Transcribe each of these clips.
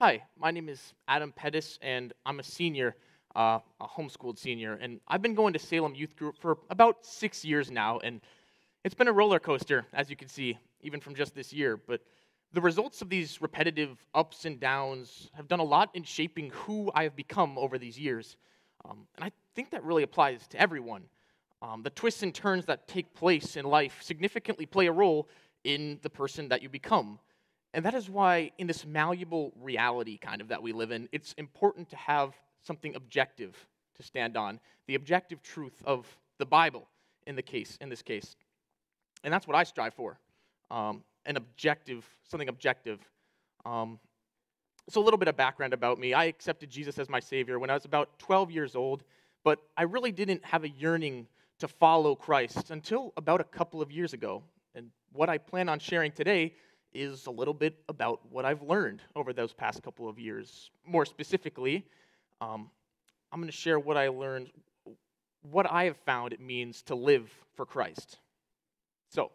Hi, my name is Adam Pettis, and I'm a senior, uh, a homeschooled senior, and I've been going to Salem Youth Group for about six years now, and it's been a roller coaster, as you can see, even from just this year. But the results of these repetitive ups and downs have done a lot in shaping who I have become over these years. Um, and I think that really applies to everyone. Um, the twists and turns that take place in life significantly play a role in the person that you become. And that is why, in this malleable reality kind of that we live in, it's important to have something objective to stand on the objective truth of the Bible in, the case, in this case. And that's what I strive for um, an objective, something objective. Um, so, a little bit of background about me. I accepted Jesus as my Savior when I was about 12 years old, but I really didn't have a yearning to follow Christ until about a couple of years ago. And what I plan on sharing today is a little bit about what I've learned over those past couple of years. More specifically, um, I'm going to share what I learned, what I have found it means to live for Christ. So,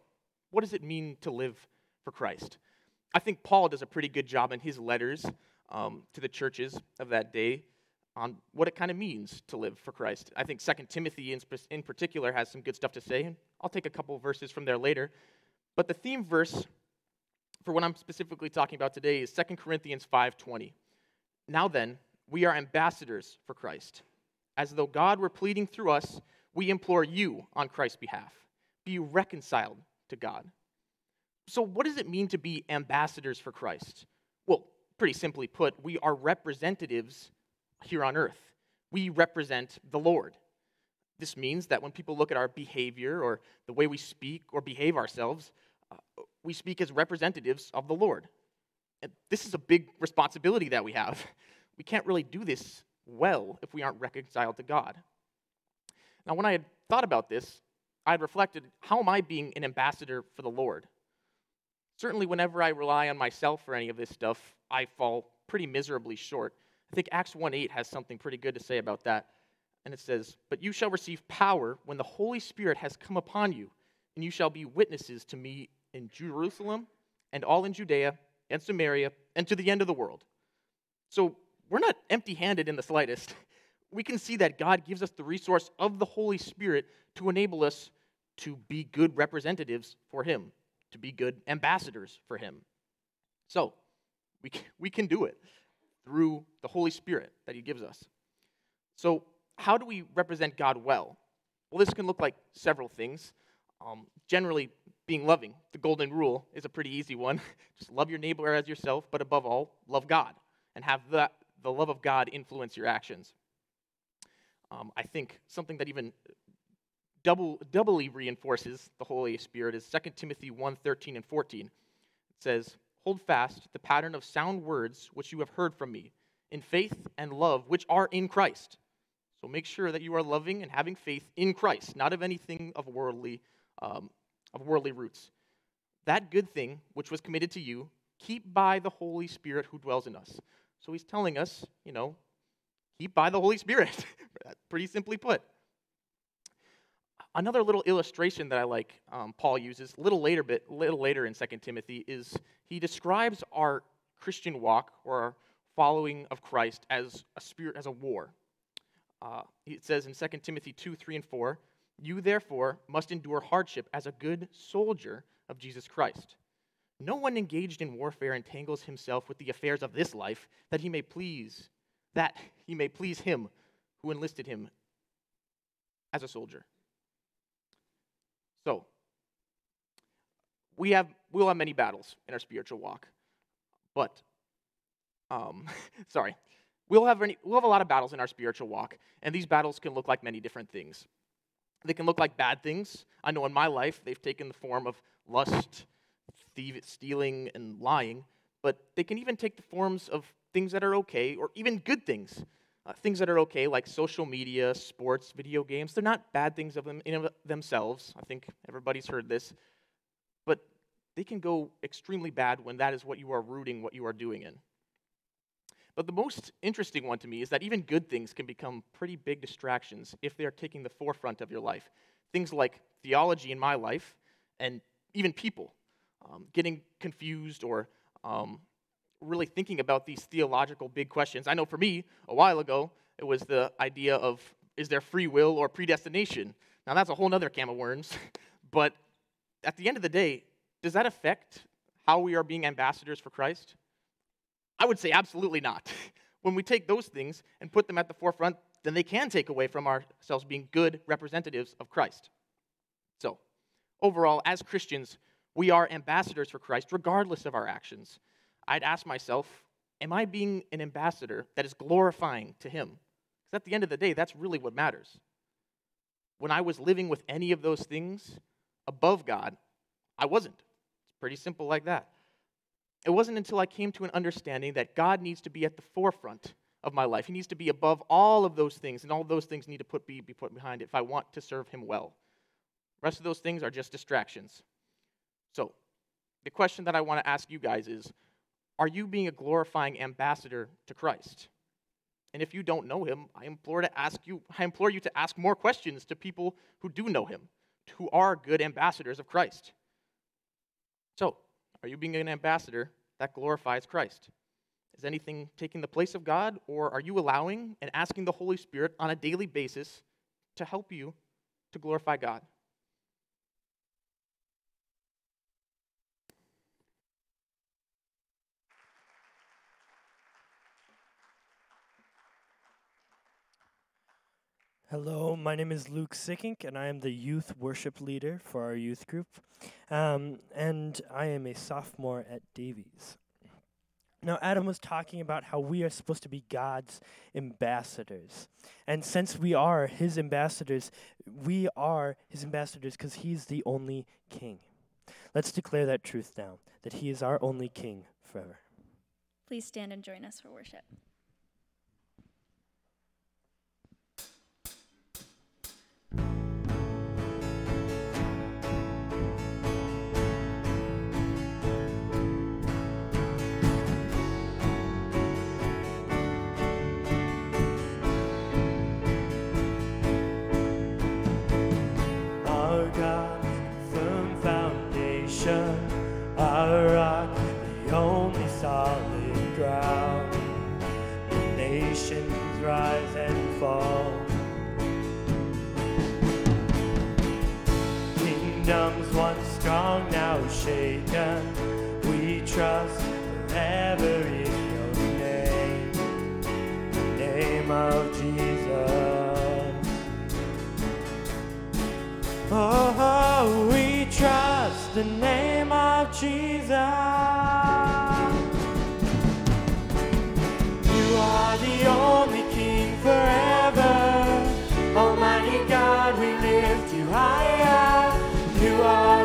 what does it mean to live for Christ? I think Paul does a pretty good job in his letters um, to the churches of that day on what it kind of means to live for Christ. I think 2 Timothy in, in particular has some good stuff to say. and I'll take a couple verses from there later. But the theme verse for what I'm specifically talking about today is 2 Corinthians 5:20. Now then, we are ambassadors for Christ. As though God were pleading through us, we implore you on Christ's behalf. Be reconciled to God. So, what does it mean to be ambassadors for Christ? Well, pretty simply put, we are representatives here on earth. We represent the Lord. This means that when people look at our behavior or the way we speak or behave ourselves, uh, we speak as representatives of the Lord. And this is a big responsibility that we have. We can't really do this well if we aren't reconciled to God. Now, when I had thought about this, I had reflected how am I being an ambassador for the Lord? Certainly, whenever I rely on myself for any of this stuff, I fall pretty miserably short. I think Acts 1 8 has something pretty good to say about that. And it says, But you shall receive power when the Holy Spirit has come upon you, and you shall be witnesses to me in Jerusalem and all in Judea and Samaria and to the end of the world. So we're not empty handed in the slightest. We can see that God gives us the resource of the Holy Spirit to enable us to be good representatives for Him, to be good ambassadors for Him. So we can, we can do it through the Holy Spirit that He gives us. So, how do we represent God well? Well, this can look like several things. Um, generally, being loving. The golden rule is a pretty easy one. Just love your neighbor as yourself, but above all, love God and have the, the love of God influence your actions. Um, I think something that even double, doubly reinforces the Holy Spirit is 2 Timothy 1 13 and 14. It says, Hold fast the pattern of sound words which you have heard from me, in faith and love which are in Christ. So make sure that you are loving and having faith in Christ, not of anything of worldly um, of worldly roots. That good thing which was committed to you, keep by the Holy Spirit who dwells in us. So he's telling us, you know, keep by the Holy Spirit. Pretty simply put. Another little illustration that I like um, Paul uses a little later, bit little later in 2 Timothy is he describes our Christian walk or our following of Christ as a spirit as a war. Uh, it says in 2 Timothy 2, 3, and 4, you, therefore, must endure hardship as a good soldier of Jesus Christ. No one engaged in warfare entangles himself with the affairs of this life that he may please, that he may please him who enlisted him as a soldier. So, we have we'll have many battles in our spiritual walk, but um, sorry, we'll have any, we'll have a lot of battles in our spiritual walk, and these battles can look like many different things. They can look like bad things. I know in my life they've taken the form of lust, thief, stealing, and lying, but they can even take the forms of things that are okay or even good things. Uh, things that are okay, like social media, sports, video games, they're not bad things of them in of themselves. I think everybody's heard this. But they can go extremely bad when that is what you are rooting, what you are doing in. But the most interesting one to me is that even good things can become pretty big distractions if they are taking the forefront of your life. Things like theology in my life and even people um, getting confused or um, really thinking about these theological big questions. I know for me, a while ago, it was the idea of is there free will or predestination? Now, that's a whole other can of worms. but at the end of the day, does that affect how we are being ambassadors for Christ? I would say absolutely not. when we take those things and put them at the forefront, then they can take away from ourselves being good representatives of Christ. So, overall, as Christians, we are ambassadors for Christ regardless of our actions. I'd ask myself, am I being an ambassador that is glorifying to Him? Because at the end of the day, that's really what matters. When I was living with any of those things above God, I wasn't. It's pretty simple like that. It wasn't until I came to an understanding that God needs to be at the forefront of my life. He needs to be above all of those things, and all those things need to put, be, be put behind it if I want to serve Him well. The rest of those things are just distractions. So, the question that I want to ask you guys is Are you being a glorifying ambassador to Christ? And if you don't know him, I implore to ask you, I implore you to ask more questions to people who do know him, who are good ambassadors of Christ. Are you being an ambassador that glorifies Christ? Is anything taking the place of God, or are you allowing and asking the Holy Spirit on a daily basis to help you to glorify God? Hello, my name is Luke Sickink, and I am the youth worship leader for our youth group. Um, and I am a sophomore at Davies. Now, Adam was talking about how we are supposed to be God's ambassadors. And since we are his ambassadors, we are his ambassadors because he's the only king. Let's declare that truth now that he is our only king forever. Please stand and join us for worship.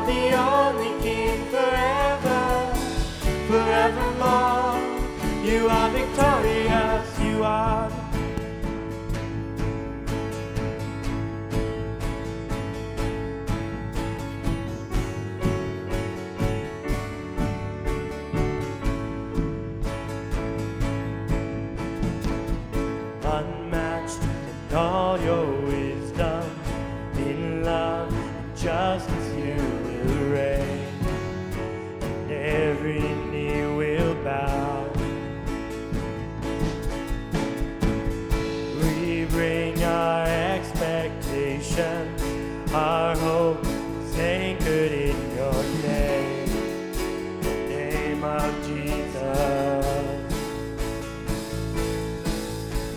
the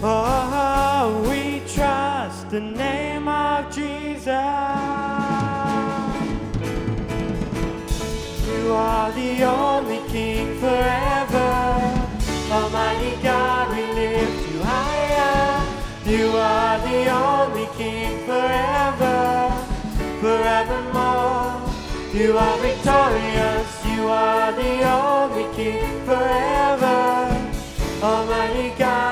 Oh, you are the only King forever. Almighty God, we lift you higher. You are the only King forever, forevermore. You are victorious, you are the only King forever. Almighty God, we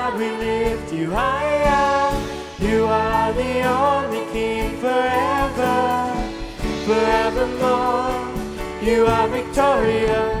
lift you higher. You are the only King forever, forevermore. You are victorious.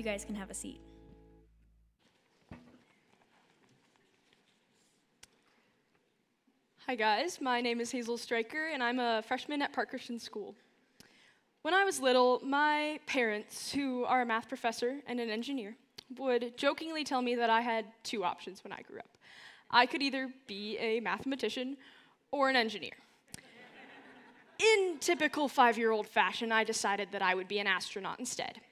You guys can have a seat. Hi, guys. My name is Hazel Stryker, and I'm a freshman at Park Christian School. When I was little, my parents, who are a math professor and an engineer, would jokingly tell me that I had two options when I grew up. I could either be a mathematician or an engineer. In typical five year old fashion, I decided that I would be an astronaut instead.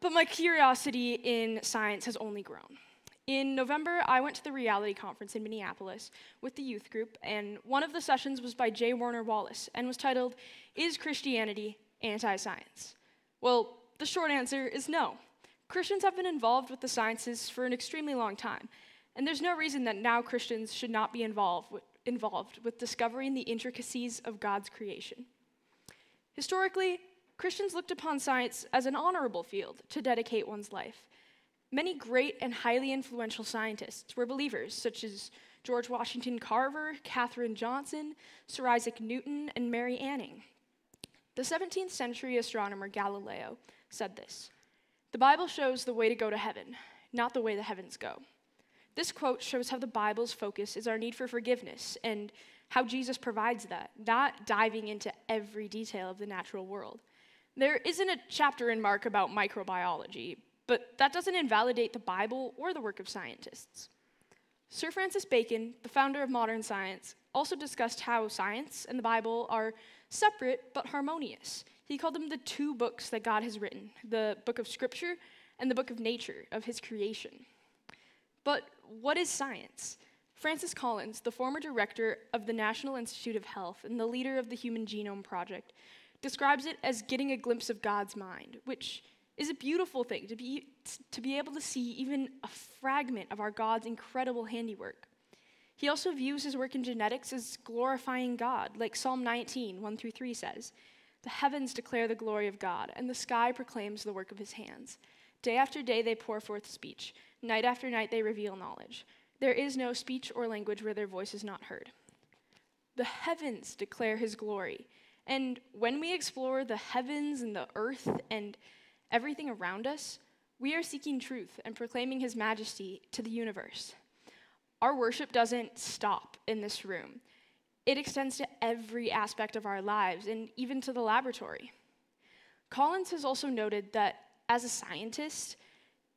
But my curiosity in science has only grown. In November, I went to the reality conference in Minneapolis with the youth group, and one of the sessions was by J. Warner Wallace and was titled, Is Christianity Anti Science? Well, the short answer is no. Christians have been involved with the sciences for an extremely long time, and there's no reason that now Christians should not be involved with, involved with discovering the intricacies of God's creation. Historically, Christians looked upon science as an honorable field to dedicate one's life. Many great and highly influential scientists were believers, such as George Washington Carver, Katherine Johnson, Sir Isaac Newton, and Mary Anning. The 17th century astronomer Galileo said this The Bible shows the way to go to heaven, not the way the heavens go. This quote shows how the Bible's focus is our need for forgiveness and how Jesus provides that, not diving into every detail of the natural world. There isn't a chapter in Mark about microbiology, but that doesn't invalidate the Bible or the work of scientists. Sir Francis Bacon, the founder of modern science, also discussed how science and the Bible are separate but harmonious. He called them the two books that God has written the book of Scripture and the book of nature, of his creation. But what is science? Francis Collins, the former director of the National Institute of Health and the leader of the Human Genome Project, describes it as getting a glimpse of God's mind, which is a beautiful thing to be, to be able to see even a fragment of our God's incredible handiwork. He also views his work in genetics as glorifying God, like Psalm 19, 1 through 3 says The heavens declare the glory of God, and the sky proclaims the work of his hands. Day after day they pour forth speech, night after night they reveal knowledge. There is no speech or language where their voice is not heard. The heavens declare his glory. And when we explore the heavens and the earth and everything around us, we are seeking truth and proclaiming His majesty to the universe. Our worship doesn't stop in this room, it extends to every aspect of our lives and even to the laboratory. Collins has also noted that as a scientist,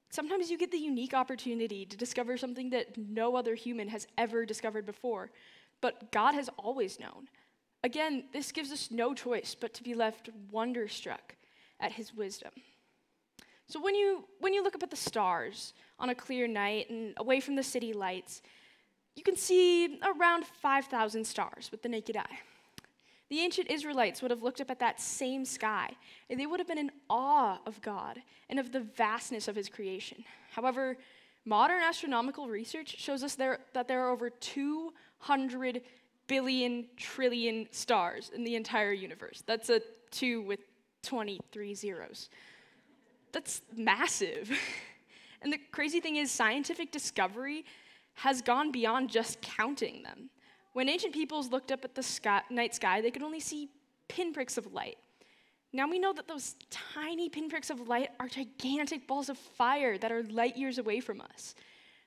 sometimes you get the unique opportunity to discover something that no other human has ever discovered before, but God has always known. Again, this gives us no choice but to be left wonderstruck at his wisdom. So when you when you look up at the stars on a clear night and away from the city lights, you can see around 5,000 stars with the naked eye. The ancient Israelites would have looked up at that same sky, and they would have been in awe of God and of the vastness of his creation. However, modern astronomical research shows us there, that there are over 200 billion trillion stars in the entire universe. That's a 2 with 23 zeros. That's massive. and the crazy thing is, scientific discovery has gone beyond just counting them. When ancient peoples looked up at the sky, night sky, they could only see pinpricks of light. Now we know that those tiny pinpricks of light are gigantic balls of fire that are light years away from us.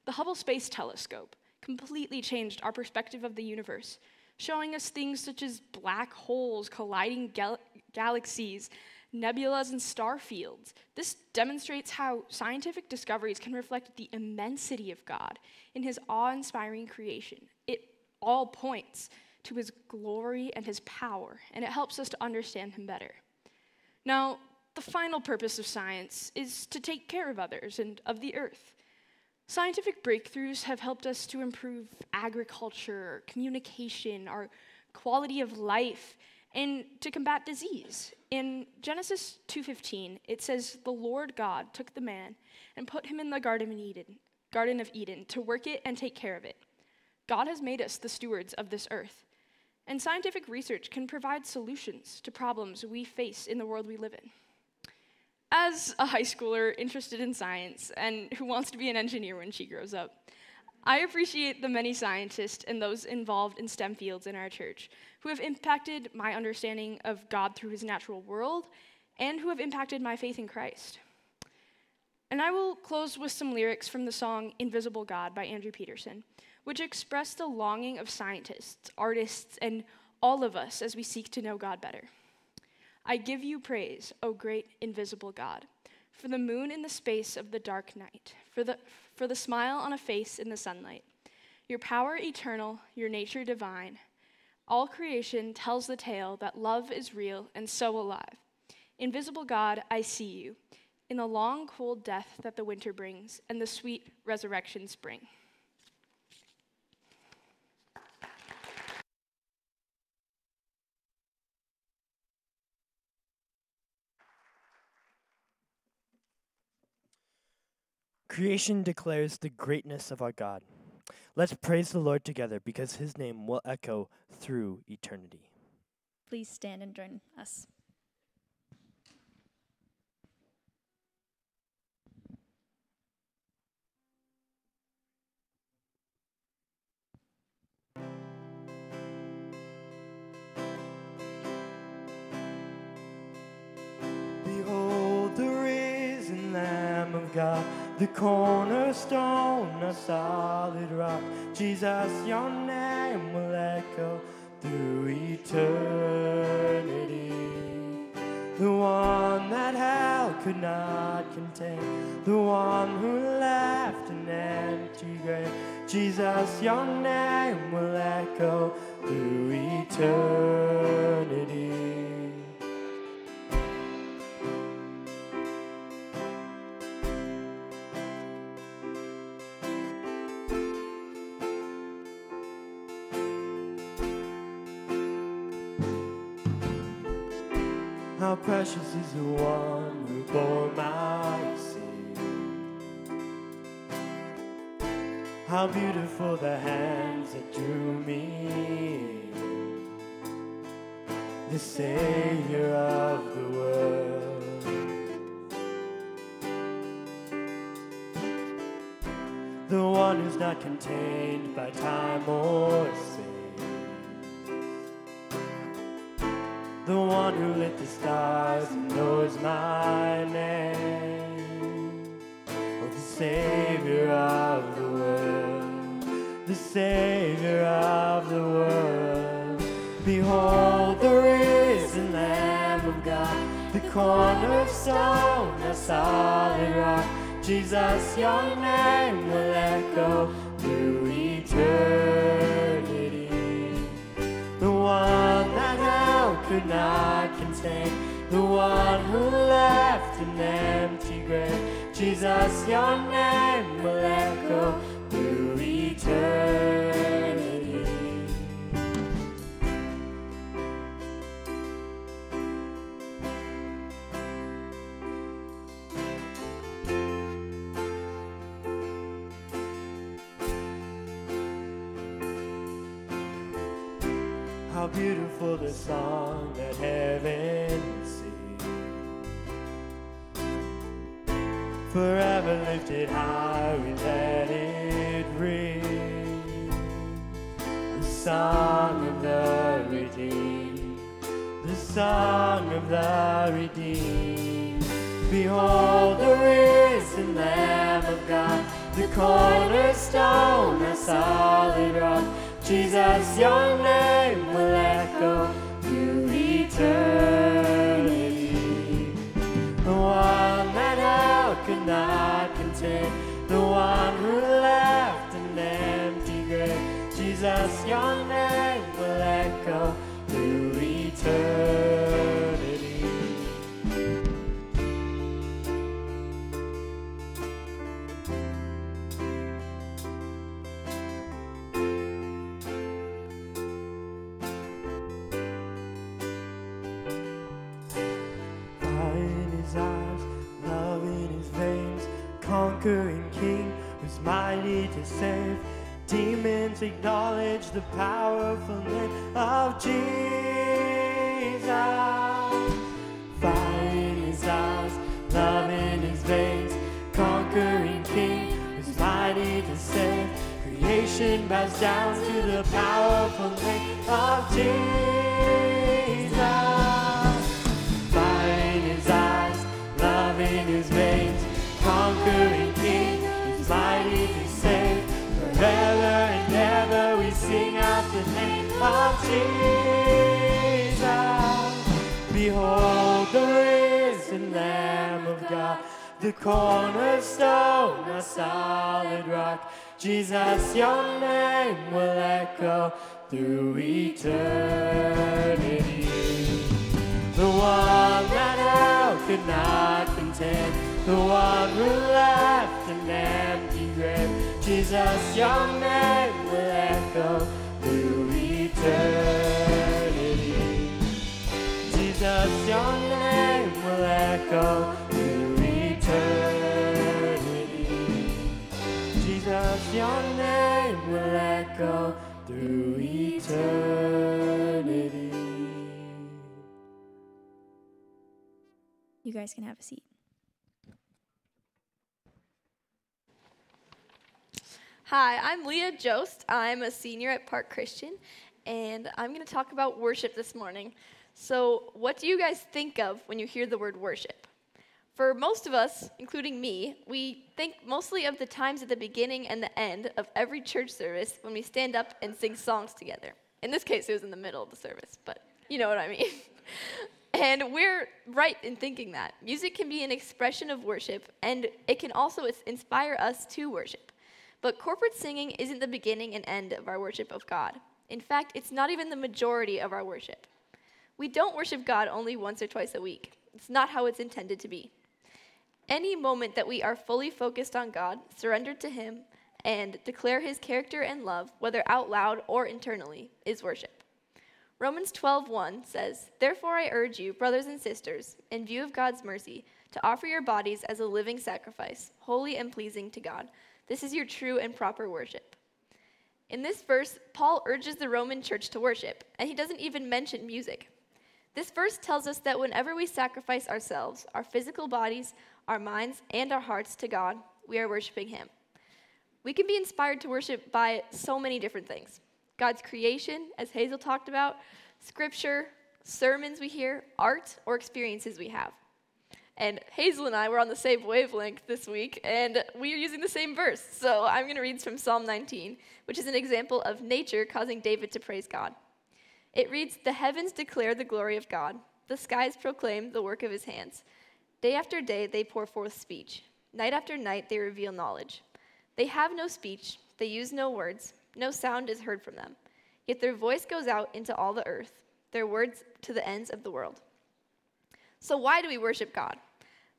The Hubble Space Telescope completely changed our perspective of the universe, showing us things such as black holes, colliding gal- galaxies, nebulas, and star fields. This demonstrates how scientific discoveries can reflect the immensity of God in his awe inspiring creation. It all points to his glory and his power, and it helps us to understand him better. Now, the final purpose of science is to take care of others and of the earth. Scientific breakthroughs have helped us to improve agriculture, communication, our quality of life, and to combat disease. In Genesis 2:15, it says, "The Lord God took the man and put him in the garden of Eden, garden of Eden to work it and take care of it." God has made us the stewards of this earth. And scientific research can provide solutions to problems we face in the world we live in. As a high schooler interested in science and who wants to be an engineer when she grows up, I appreciate the many scientists and those involved in STEM fields in our church who have impacted my understanding of God through his natural world and who have impacted my faith in Christ. And I will close with some lyrics from the song Invisible God by Andrew Peterson, which express the longing of scientists, artists, and all of us as we seek to know God better. I give you praise, O great invisible God, for the moon in the space of the dark night, for the, for the smile on a face in the sunlight. Your power eternal, your nature divine. All creation tells the tale that love is real and so alive. Invisible God, I see you in the long, cold death that the winter brings and the sweet resurrection spring. Creation declares the greatness of our God. Let's praise the Lord together because his name will echo through eternity. Please stand and join us. Behold the risen Lamb of God, the cornerstone, a solid rock. Jesus, your name will echo through eternity. The one that hell could not contain, the one who left an empty grave. Jesus, your name will echo through eternity. Precious is the one who bore my sin. How beautiful the hands that drew me in. The Savior of the world. The one who's not contained by time or space. One who lit the stars and knows my name. Oh, the Savior of the world, the Savior of the world. Behold the risen Lamb of God, the cornerstone, a solid rock. Jesus, your name will echo through eternity. The one that hell could not the one who left an empty grave. Jesus, your name How beautiful the song that heaven sings. Forever lifted high, we let it ring. The song of the redeemed, the song of the redeemed. Behold the risen Lamb of God, the cornerstone, a solid rock. Jesus, your name will echo through eternity. The one that hell could not contain, the one who left an empty grave. Jesus, your name will echo the powerful the cornerstone, a solid rock. Jesus, your name will echo through eternity. The one that hell could not contain, the one who left an empty grave. Jesus, your name will echo through eternity. Jesus, your name will echo your name will echo through eternity. You guys can have a seat. Hi, I'm Leah Jost. I'm a senior at Park Christian, and I'm going to talk about worship this morning. So, what do you guys think of when you hear the word worship? For most of us, including me, we think mostly of the times at the beginning and the end of every church service when we stand up and sing songs together. In this case, it was in the middle of the service, but you know what I mean. And we're right in thinking that. Music can be an expression of worship, and it can also inspire us to worship. But corporate singing isn't the beginning and end of our worship of God. In fact, it's not even the majority of our worship. We don't worship God only once or twice a week. It's not how it's intended to be. Any moment that we are fully focused on God, surrendered to Him, and declare His character and love, whether out loud or internally, is worship. Romans 12:1 says, "Therefore I urge you, brothers and sisters, in view of God's mercy, to offer your bodies as a living sacrifice, holy and pleasing to God. This is your true and proper worship." In this verse, Paul urges the Roman church to worship, and he doesn't even mention music. This verse tells us that whenever we sacrifice ourselves, our physical bodies, our minds, and our hearts to God, we are worshiping him. We can be inspired to worship by so many different things. God's creation, as Hazel talked about, scripture, sermons we hear, art, or experiences we have. And Hazel and I were on the same wavelength this week, and we are using the same verse. So I'm going to read from Psalm 19, which is an example of nature causing David to praise God. It reads The heavens declare the glory of God, the skies proclaim the work of his hands. Day after day they pour forth speech, night after night they reveal knowledge. They have no speech, they use no words, no sound is heard from them. Yet their voice goes out into all the earth, their words to the ends of the world. So, why do we worship God?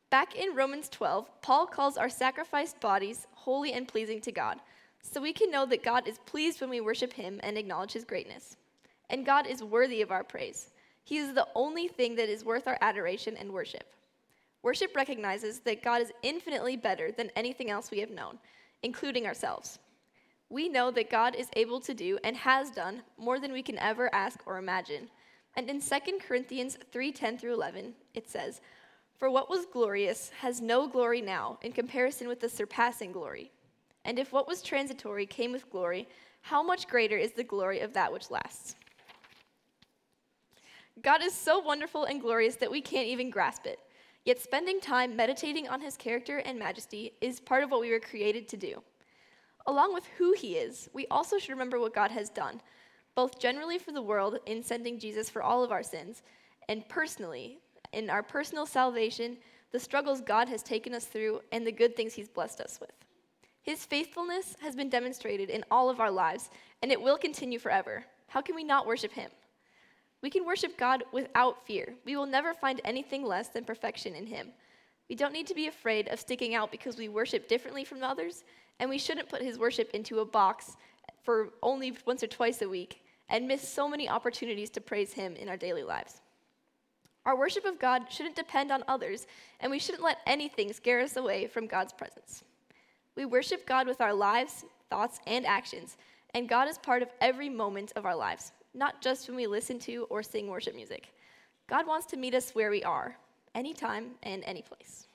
Back in Romans 12, Paul calls our sacrificed bodies holy and pleasing to God, so we can know that God is pleased when we worship Him and acknowledge His greatness. And God is worthy of our praise. He is the only thing that is worth our adoration and worship. Worship recognizes that God is infinitely better than anything else we have known, including ourselves. We know that God is able to do and has done more than we can ever ask or imagine. And in 2 Corinthians 3:10 through 11, it says, "For what was glorious has no glory now in comparison with the surpassing glory. And if what was transitory came with glory, how much greater is the glory of that which lasts?" God is so wonderful and glorious that we can't even grasp it. Yet spending time meditating on his character and majesty is part of what we were created to do. Along with who he is, we also should remember what God has done, both generally for the world in sending Jesus for all of our sins, and personally, in our personal salvation, the struggles God has taken us through, and the good things he's blessed us with. His faithfulness has been demonstrated in all of our lives, and it will continue forever. How can we not worship him? We can worship God without fear. We will never find anything less than perfection in him. We don't need to be afraid of sticking out because we worship differently from others, and we shouldn't put his worship into a box for only once or twice a week and miss so many opportunities to praise him in our daily lives. Our worship of God shouldn't depend on others, and we shouldn't let anything scare us away from God's presence. We worship God with our lives, thoughts, and actions, and God is part of every moment of our lives, not just when we listen to or sing worship music. God wants to meet us where we are, anytime and any place.